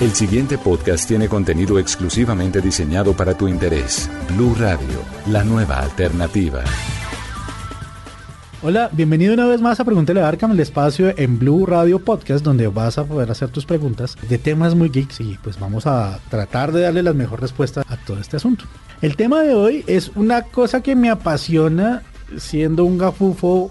El siguiente podcast tiene contenido exclusivamente diseñado para tu interés. Blue Radio, la nueva alternativa. Hola, bienvenido una vez más a Pregúntale a Arkham, el espacio en Blue Radio Podcast donde vas a poder hacer tus preguntas de temas muy geeks y pues vamos a tratar de darle las mejores respuestas a todo este asunto. El tema de hoy es una cosa que me apasiona siendo un gafufo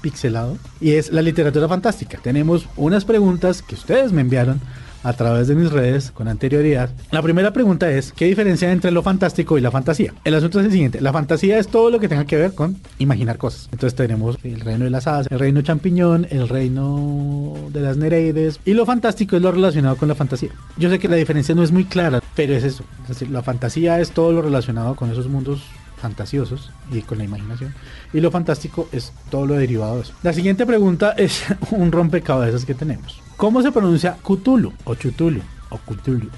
pixelado y es la literatura fantástica. Tenemos unas preguntas que ustedes me enviaron a través de mis redes con anterioridad. La primera pregunta es, ¿qué diferencia entre lo fantástico y la fantasía? El asunto es el siguiente, la fantasía es todo lo que tenga que ver con imaginar cosas. Entonces tenemos el reino de las hadas, el reino champiñón, el reino de las nereides y lo fantástico es lo relacionado con la fantasía. Yo sé que la diferencia no es muy clara, pero es eso. Es decir, la fantasía es todo lo relacionado con esos mundos fantasiosos y con la imaginación. Y lo fantástico es todo lo derivado de eso. La siguiente pregunta es un rompecabezas que tenemos. ¿Cómo se pronuncia Cthulhu o Chutulu o Cthulhu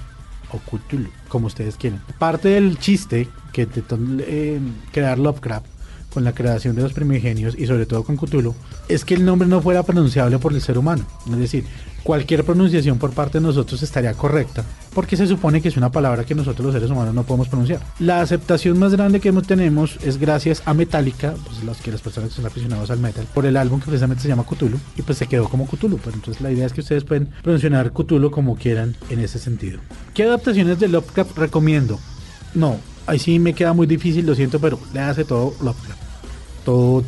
o Cthulhu, como ustedes quieren? Parte del chiste que te eh, crear Lovecraft con la creación de los primigenios y sobre todo con Cthulhu es que el nombre no fuera pronunciable por el ser humano. Es decir, cualquier pronunciación por parte de nosotros estaría correcta, porque se supone que es una palabra que nosotros los seres humanos no podemos pronunciar. La aceptación más grande que tenemos es gracias a Metallica, pues los que las personas que son aficionados al metal, por el álbum que precisamente se llama Cthulhu, y pues se quedó como Cthulhu. Pero entonces la idea es que ustedes pueden pronunciar Cthulhu como quieran en ese sentido. ¿Qué adaptaciones de Lovecraft recomiendo? No, ahí sí me queda muy difícil, lo siento, pero le hace todo Lovecraft. Todo,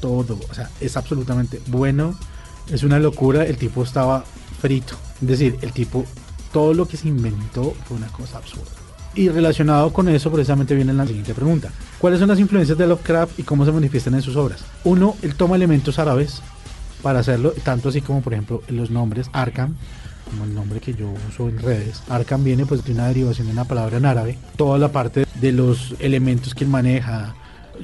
todo. O sea, es absolutamente bueno es una locura, el tipo estaba frito. Es decir, el tipo, todo lo que se inventó fue una cosa absurda. Y relacionado con eso, precisamente viene la siguiente pregunta. ¿Cuáles son las influencias de Lovecraft y cómo se manifiestan en sus obras? Uno, él toma elementos árabes para hacerlo, tanto así como, por ejemplo, los nombres Arkham, como el nombre que yo uso en redes. Arkham viene pues de una derivación de una palabra en árabe. Toda la parte de los elementos que él maneja,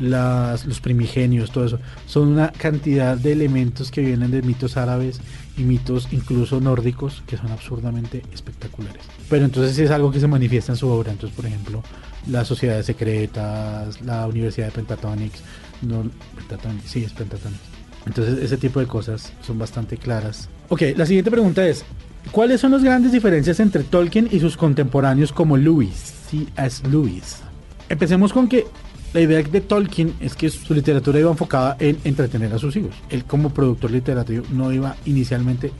las, los primigenios, todo eso. Son una cantidad de elementos que vienen de mitos árabes y mitos incluso nórdicos que son absurdamente espectaculares. Pero entonces es algo que se manifiesta en su obra. Entonces, por ejemplo, las sociedades secretas, la Universidad de Pentatonics, no, Pentatonics, sí, es Pentatonics. Entonces, ese tipo de cosas son bastante claras. Ok, la siguiente pregunta es, ¿cuáles son las grandes diferencias entre Tolkien y sus contemporáneos como Lewis, C.S. Lewis? Empecemos con que la idea de Tolkien es que su literatura iba enfocada en entretener a sus hijos. Él como productor literario no iba inicialmente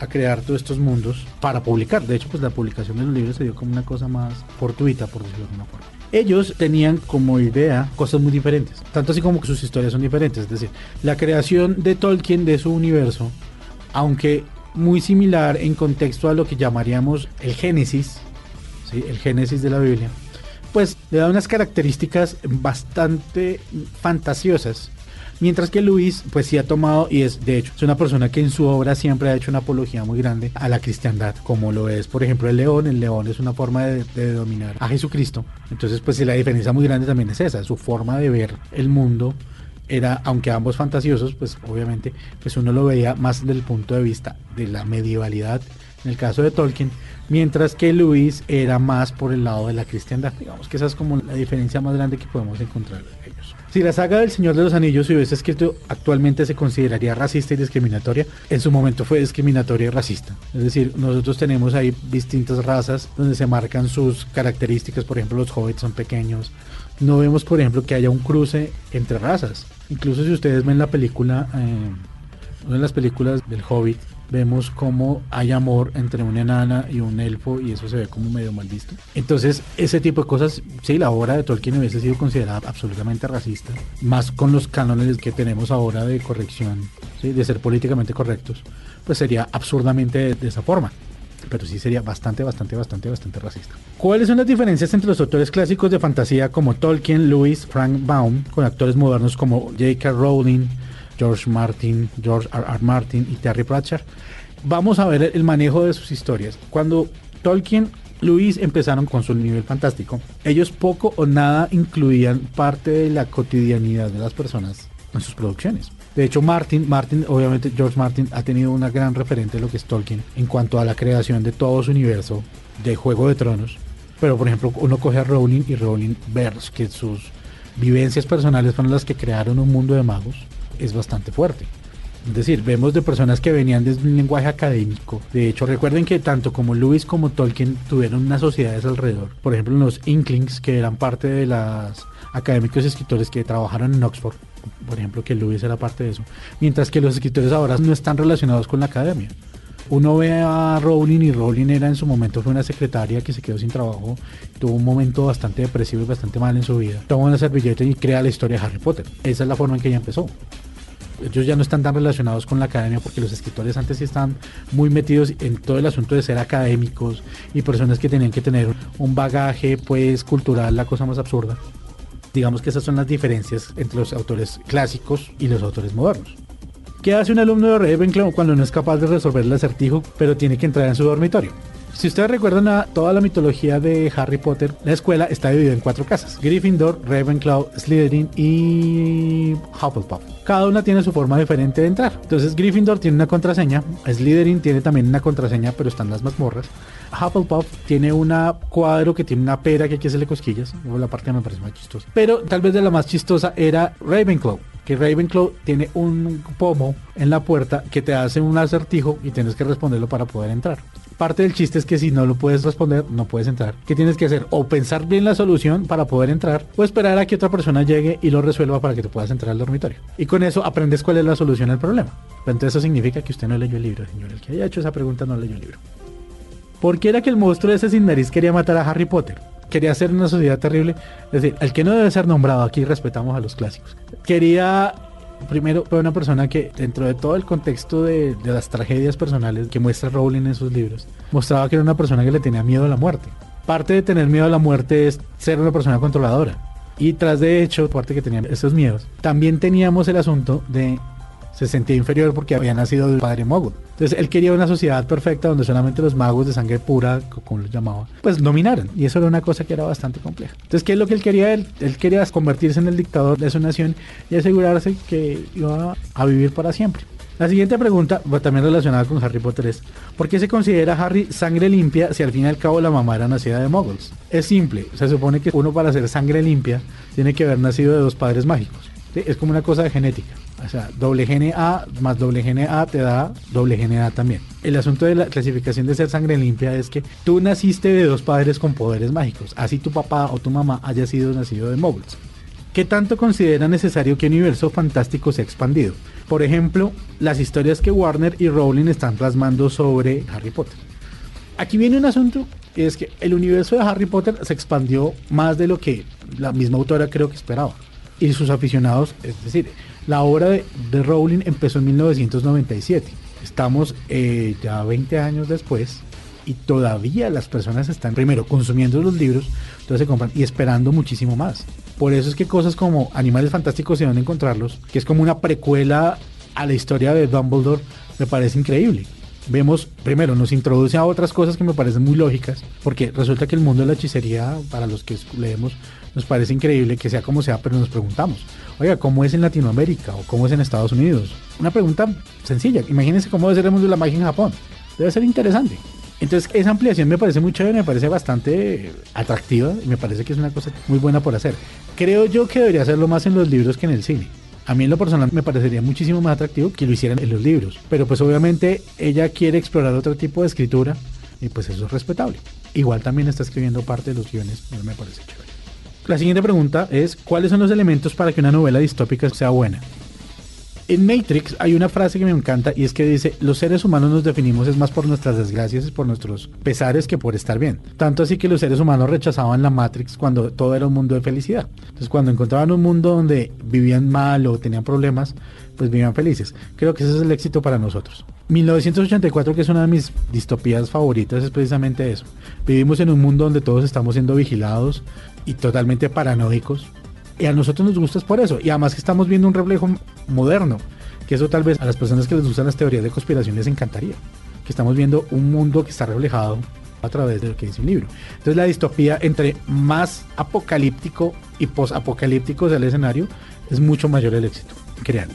a crear todos estos mundos para publicar. De hecho, pues la publicación de los libros se dio como una cosa más fortuita, por decirlo de alguna forma. Ellos tenían como idea cosas muy diferentes, tanto así como que sus historias son diferentes. Es decir, la creación de Tolkien de su universo, aunque muy similar en contexto a lo que llamaríamos el Génesis, el Génesis de la Biblia, pues le da unas características bastante fantasiosas. Mientras que Luis, pues sí ha tomado, y es de hecho, es una persona que en su obra siempre ha hecho una apología muy grande a la cristiandad, como lo es, por ejemplo, el león. El león es una forma de, dominar a Jesucristo. Entonces, pues sí, la diferencia muy grande también es esa, su forma de ver el mundo era, aunque ambos fantasiosos, pues obviamente, pues uno lo veía más desde el punto de vista de la medievalidad, en el caso de Tolkien, mientras que Luis era más por el lado de la cristiandad. Digamos que esa es como la diferencia más grande que podemos encontrar de ellos. Si la saga del Señor de los Anillos se hubiese escrito actualmente se consideraría racista y discriminatoria, en su momento fue discriminatoria y racista. Es decir, nosotros tenemos ahí distintas razas donde se marcan sus características, por ejemplo los hobbits son pequeños. No vemos, por ejemplo, que haya un cruce entre razas. Incluso si ustedes ven la película, eh, una de las películas del Hobbit, vemos cómo hay amor entre una enana y un elfo y eso se ve como medio mal visto. Entonces, ese tipo de cosas, sí, la obra de Tolkien hubiese sido considerada absolutamente racista, más con los cánones que tenemos ahora de corrección, de ser políticamente correctos, pues sería absurdamente de, esa forma pero sí sería bastante, bastante, bastante, bastante racista. ¿Cuáles son las diferencias entre los autores clásicos de fantasía como Tolkien, Lewis, Frank Baum, con actores modernos como J.K. Rowling, George Martin, George R. R. Martin y Terry Pratchett. Vamos a ver el manejo de sus historias. Cuando Tolkien Luis empezaron con su nivel fantástico. Ellos poco o nada incluían parte de la cotidianidad de las personas en sus producciones. De hecho, Martin, Martin, obviamente George Martin ha tenido una gran referente de lo que es Tolkien en cuanto a la creación de todo su universo de Juego de Tronos. Pero por ejemplo, uno coge a Rowling y Rowling ver que sus vivencias personales fueron las que crearon un mundo de magos es bastante fuerte. Es decir, vemos de personas que venían desde un lenguaje académico. De hecho, recuerden que tanto como Lewis como Tolkien tuvieron unas sociedades alrededor. Por ejemplo, los Inklings, que eran parte de los académicos y escritores que trabajaron en Oxford. Por ejemplo, que Lewis era parte de eso. Mientras que los escritores ahora no están relacionados con la academia. Uno ve a Rowling y Rowling era en su momento fue una secretaria que se quedó sin trabajo, tuvo un momento bastante depresivo y bastante mal en su vida. Toma una servilleta y crea la historia de Harry Potter. Esa es la forma en que ella empezó ellos ya no están tan relacionados con la academia porque los escritores antes sí están muy metidos en todo el asunto de ser académicos y personas que tenían que tener un bagaje pues cultural, la cosa más absurda. Digamos que esas son las diferencias entre los autores clásicos y los autores modernos. ¿Qué hace un alumno de Ravenclaw cuando no es capaz de resolver el acertijo pero tiene que entrar en su dormitorio? Si ustedes recuerdan a toda la mitología de Harry Potter, la escuela está dividida en cuatro casas: Gryffindor, Ravenclaw, Slytherin y Hufflepuff. Cada una tiene su forma diferente de entrar. Entonces Gryffindor tiene una contraseña, Slytherin tiene también una contraseña, pero están las mazmorras. Hufflepuff tiene un cuadro que tiene una pera que hay que hacerle cosquillas. La parte que me parece más chistosa. Pero tal vez de la más chistosa era Ravenclaw. Que Ravenclaw tiene un pomo en la puerta que te hace un acertijo y tienes que responderlo para poder entrar parte del chiste es que si no lo puedes responder, no puedes entrar. ¿Qué tienes que hacer? O pensar bien la solución para poder entrar, o esperar a que otra persona llegue y lo resuelva para que te puedas entrar al dormitorio. Y con eso aprendes cuál es la solución al problema. Pero entonces eso significa que usted no leyó el libro, señor. El que haya hecho esa pregunta no leyó el libro. ¿Por qué era que el monstruo ese sin nariz quería matar a Harry Potter? Quería hacer una sociedad terrible. Es decir, el que no debe ser nombrado, aquí respetamos a los clásicos. Quería primero fue una persona que dentro de todo el contexto de, las tragedias personales que muestra Rowling en sus libros, mostraba que era una persona que le tenía miedo a la muerte. Parte de tener miedo a la muerte es ser una persona controladora. Y tras de hecho, parte que tenía esos miedos, también teníamos el asunto de se sentía inferior porque había nacido del padre mogul. Entonces él quería una sociedad perfecta donde solamente los magos de sangre pura, como los llamaba, pues dominaran. Y eso era una cosa que era bastante compleja. Entonces, ¿qué es lo que él quería? Él, él quería convertirse en el dictador de su nación y asegurarse que iba a vivir para siempre. La siguiente pregunta, también relacionada con Harry Potter, es ¿por qué se considera Harry sangre limpia si al fin y al cabo la mamá era nacida de muggles? Es simple, se supone que uno para ser sangre limpia tiene que haber nacido de dos padres mágicos. Es como una cosa de genética. O sea, doble GNA más doble GNA te da doble GNA también. El asunto de la clasificación de ser sangre limpia es que tú naciste de dos padres con poderes mágicos, así tu papá o tu mamá haya sido nacido de móviles. ¿Qué tanto considera necesario que un universo fantástico sea expandido? Por ejemplo, las historias que Warner y Rowling están plasmando sobre Harry Potter. Aquí viene un asunto es que el universo de Harry Potter se expandió más de lo que la misma autora creo que esperaba. Y sus aficionados, es decir, la obra de, Rowling empezó en 1997. Estamos eh, ya 20 años después y todavía las personas están primero consumiendo los libros, entonces se compran y esperando muchísimo más. Por eso es que cosas como Animales Fantásticos van a encontrarlos, que es como una precuela a la historia de Dumbledore, me parece increíble. Vemos, primero, nos introduce a otras cosas que me parecen muy lógicas, porque resulta que el mundo de la hechicería, para los que leemos, nos parece increíble que sea como sea, pero nos preguntamos, oiga, ¿cómo es en Latinoamérica o cómo es en Estados Unidos? Una pregunta sencilla. Imagínense cómo debe ser el mundo de la magia en Japón. Debe ser interesante. Entonces, esa ampliación me parece muy chévere, me parece bastante atractiva y me parece que es una cosa muy buena por hacer. Creo yo que debería hacerlo más en los libros que en el cine. A mí en lo personal me parecería muchísimo más atractivo que lo hicieran en los libros. Pero pues obviamente ella quiere explorar otro tipo de escritura y pues eso es respetable. Igual también está escribiendo parte de los guiones, me parece chévere. La siguiente pregunta es, ¿cuáles son los elementos para que una novela distópica sea buena? En Matrix hay una frase que me encanta y es que dice, los seres humanos nos definimos es más por nuestras desgracias y por nuestros pesares que por estar bien. Tanto así que los seres humanos rechazaban la Matrix cuando todo era un mundo de felicidad. Entonces cuando encontraban un mundo donde vivían mal o tenían problemas, pues vivían felices. Creo que ese es el éxito para nosotros. 1984, que es una de mis distopías favoritas, es precisamente eso. Vivimos en un mundo donde todos estamos siendo vigilados, y totalmente paranoicos. Y a nosotros nos gusta es por eso. Y además que estamos viendo un reflejo moderno, que eso tal vez a las personas que les gustan las teorías de conspiración les encantaría. Que estamos viendo un mundo que está reflejado a través de lo que dice un libro. Entonces la distopía entre más apocalíptico y posapocalíptico sea el escenario, es mucho mayor el éxito, creando.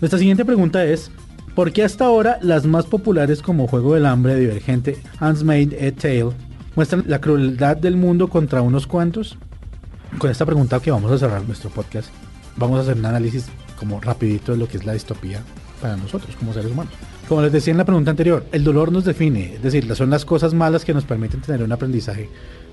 Nuestra siguiente pregunta es, ¿por qué hasta ahora las más populares como Juego del Hambre, Divergente, Handmaid's Tale muestran la crueldad del mundo contra unos cuantos. Con esta pregunta que vamos a cerrar nuestro podcast, vamos a hacer un análisis como rapidito de lo que es la distopía para nosotros como seres humanos. Como les decía en la pregunta anterior, el dolor nos define, es decir, son las cosas malas que nos permiten tener un aprendizaje.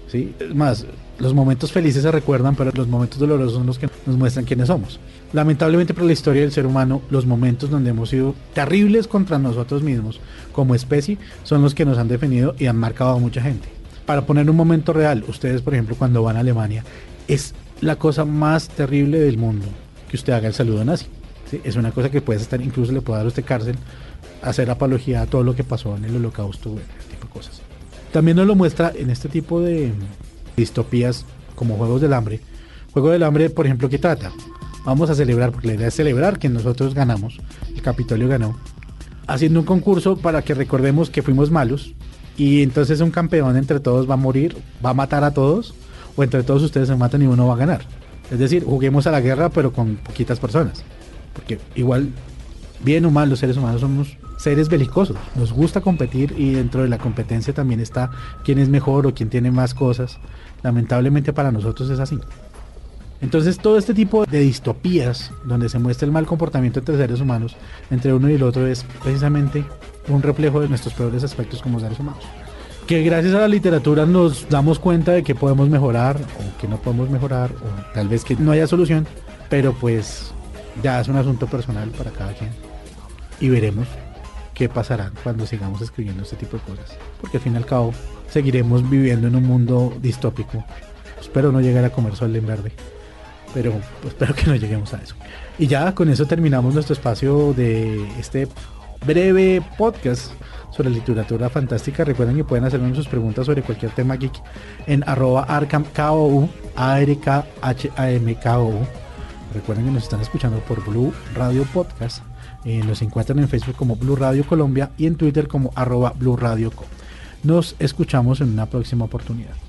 ¿sí? Es más, los momentos felices se recuerdan, pero los momentos dolorosos son los que nos muestran quiénes somos. Lamentablemente para la historia del ser humano, los momentos donde hemos sido terribles contra nosotros mismos como especie son los que nos han definido y han marcado a mucha gente. Para poner un momento real, ustedes por ejemplo cuando van a Alemania, es la cosa más terrible del mundo que usted haga el saludo nazi. Es una cosa que puede estar, incluso le puede dar a usted cárcel, hacer apología a todo lo que pasó en el holocausto, ese tipo de cosas. También nos lo muestra en este tipo de distopías como Juegos del Hambre. Juego del Hambre, por ejemplo, ¿qué trata? Vamos a celebrar, porque la idea es celebrar que nosotros ganamos, el Capitolio ganó, haciendo un concurso para que recordemos que fuimos malos y entonces un campeón entre todos va a morir, va a matar a todos, o entre todos ustedes se matan y uno va a ganar. Es decir, juguemos a la guerra pero con poquitas personas. Porque igual, bien o mal, los seres humanos somos seres belicosos. Nos gusta competir y dentro de la competencia también está quién es mejor o quién tiene más cosas. Lamentablemente para nosotros es así. Entonces todo este tipo de distopías donde se muestra el mal comportamiento entre seres humanos, entre uno y el otro, es precisamente un reflejo de nuestros peores aspectos como seres humanos. Que gracias a la literatura nos damos cuenta de que podemos mejorar o que no podemos mejorar o tal vez que no haya solución, pero pues ya es un asunto personal para cada quien. Y veremos qué pasará cuando sigamos escribiendo este tipo de cosas. Porque al fin y al cabo seguiremos viviendo en un mundo distópico. Espero no llegar a comer sol en verde. Pero espero que no lleguemos a eso. Y ya con eso terminamos nuestro espacio de este breve podcast sobre literatura fantástica. Recuerden que pueden hacerme sus preguntas sobre cualquier tema geek en arroba arcamkou, a r k h a m k o Recuerden que nos están escuchando por Blue Radio Podcast eh, nos encuentran en Facebook como Blue Radio Colombia y en Twitter como arroba Blue Radio Co. Nos escuchamos en una próxima oportunidad.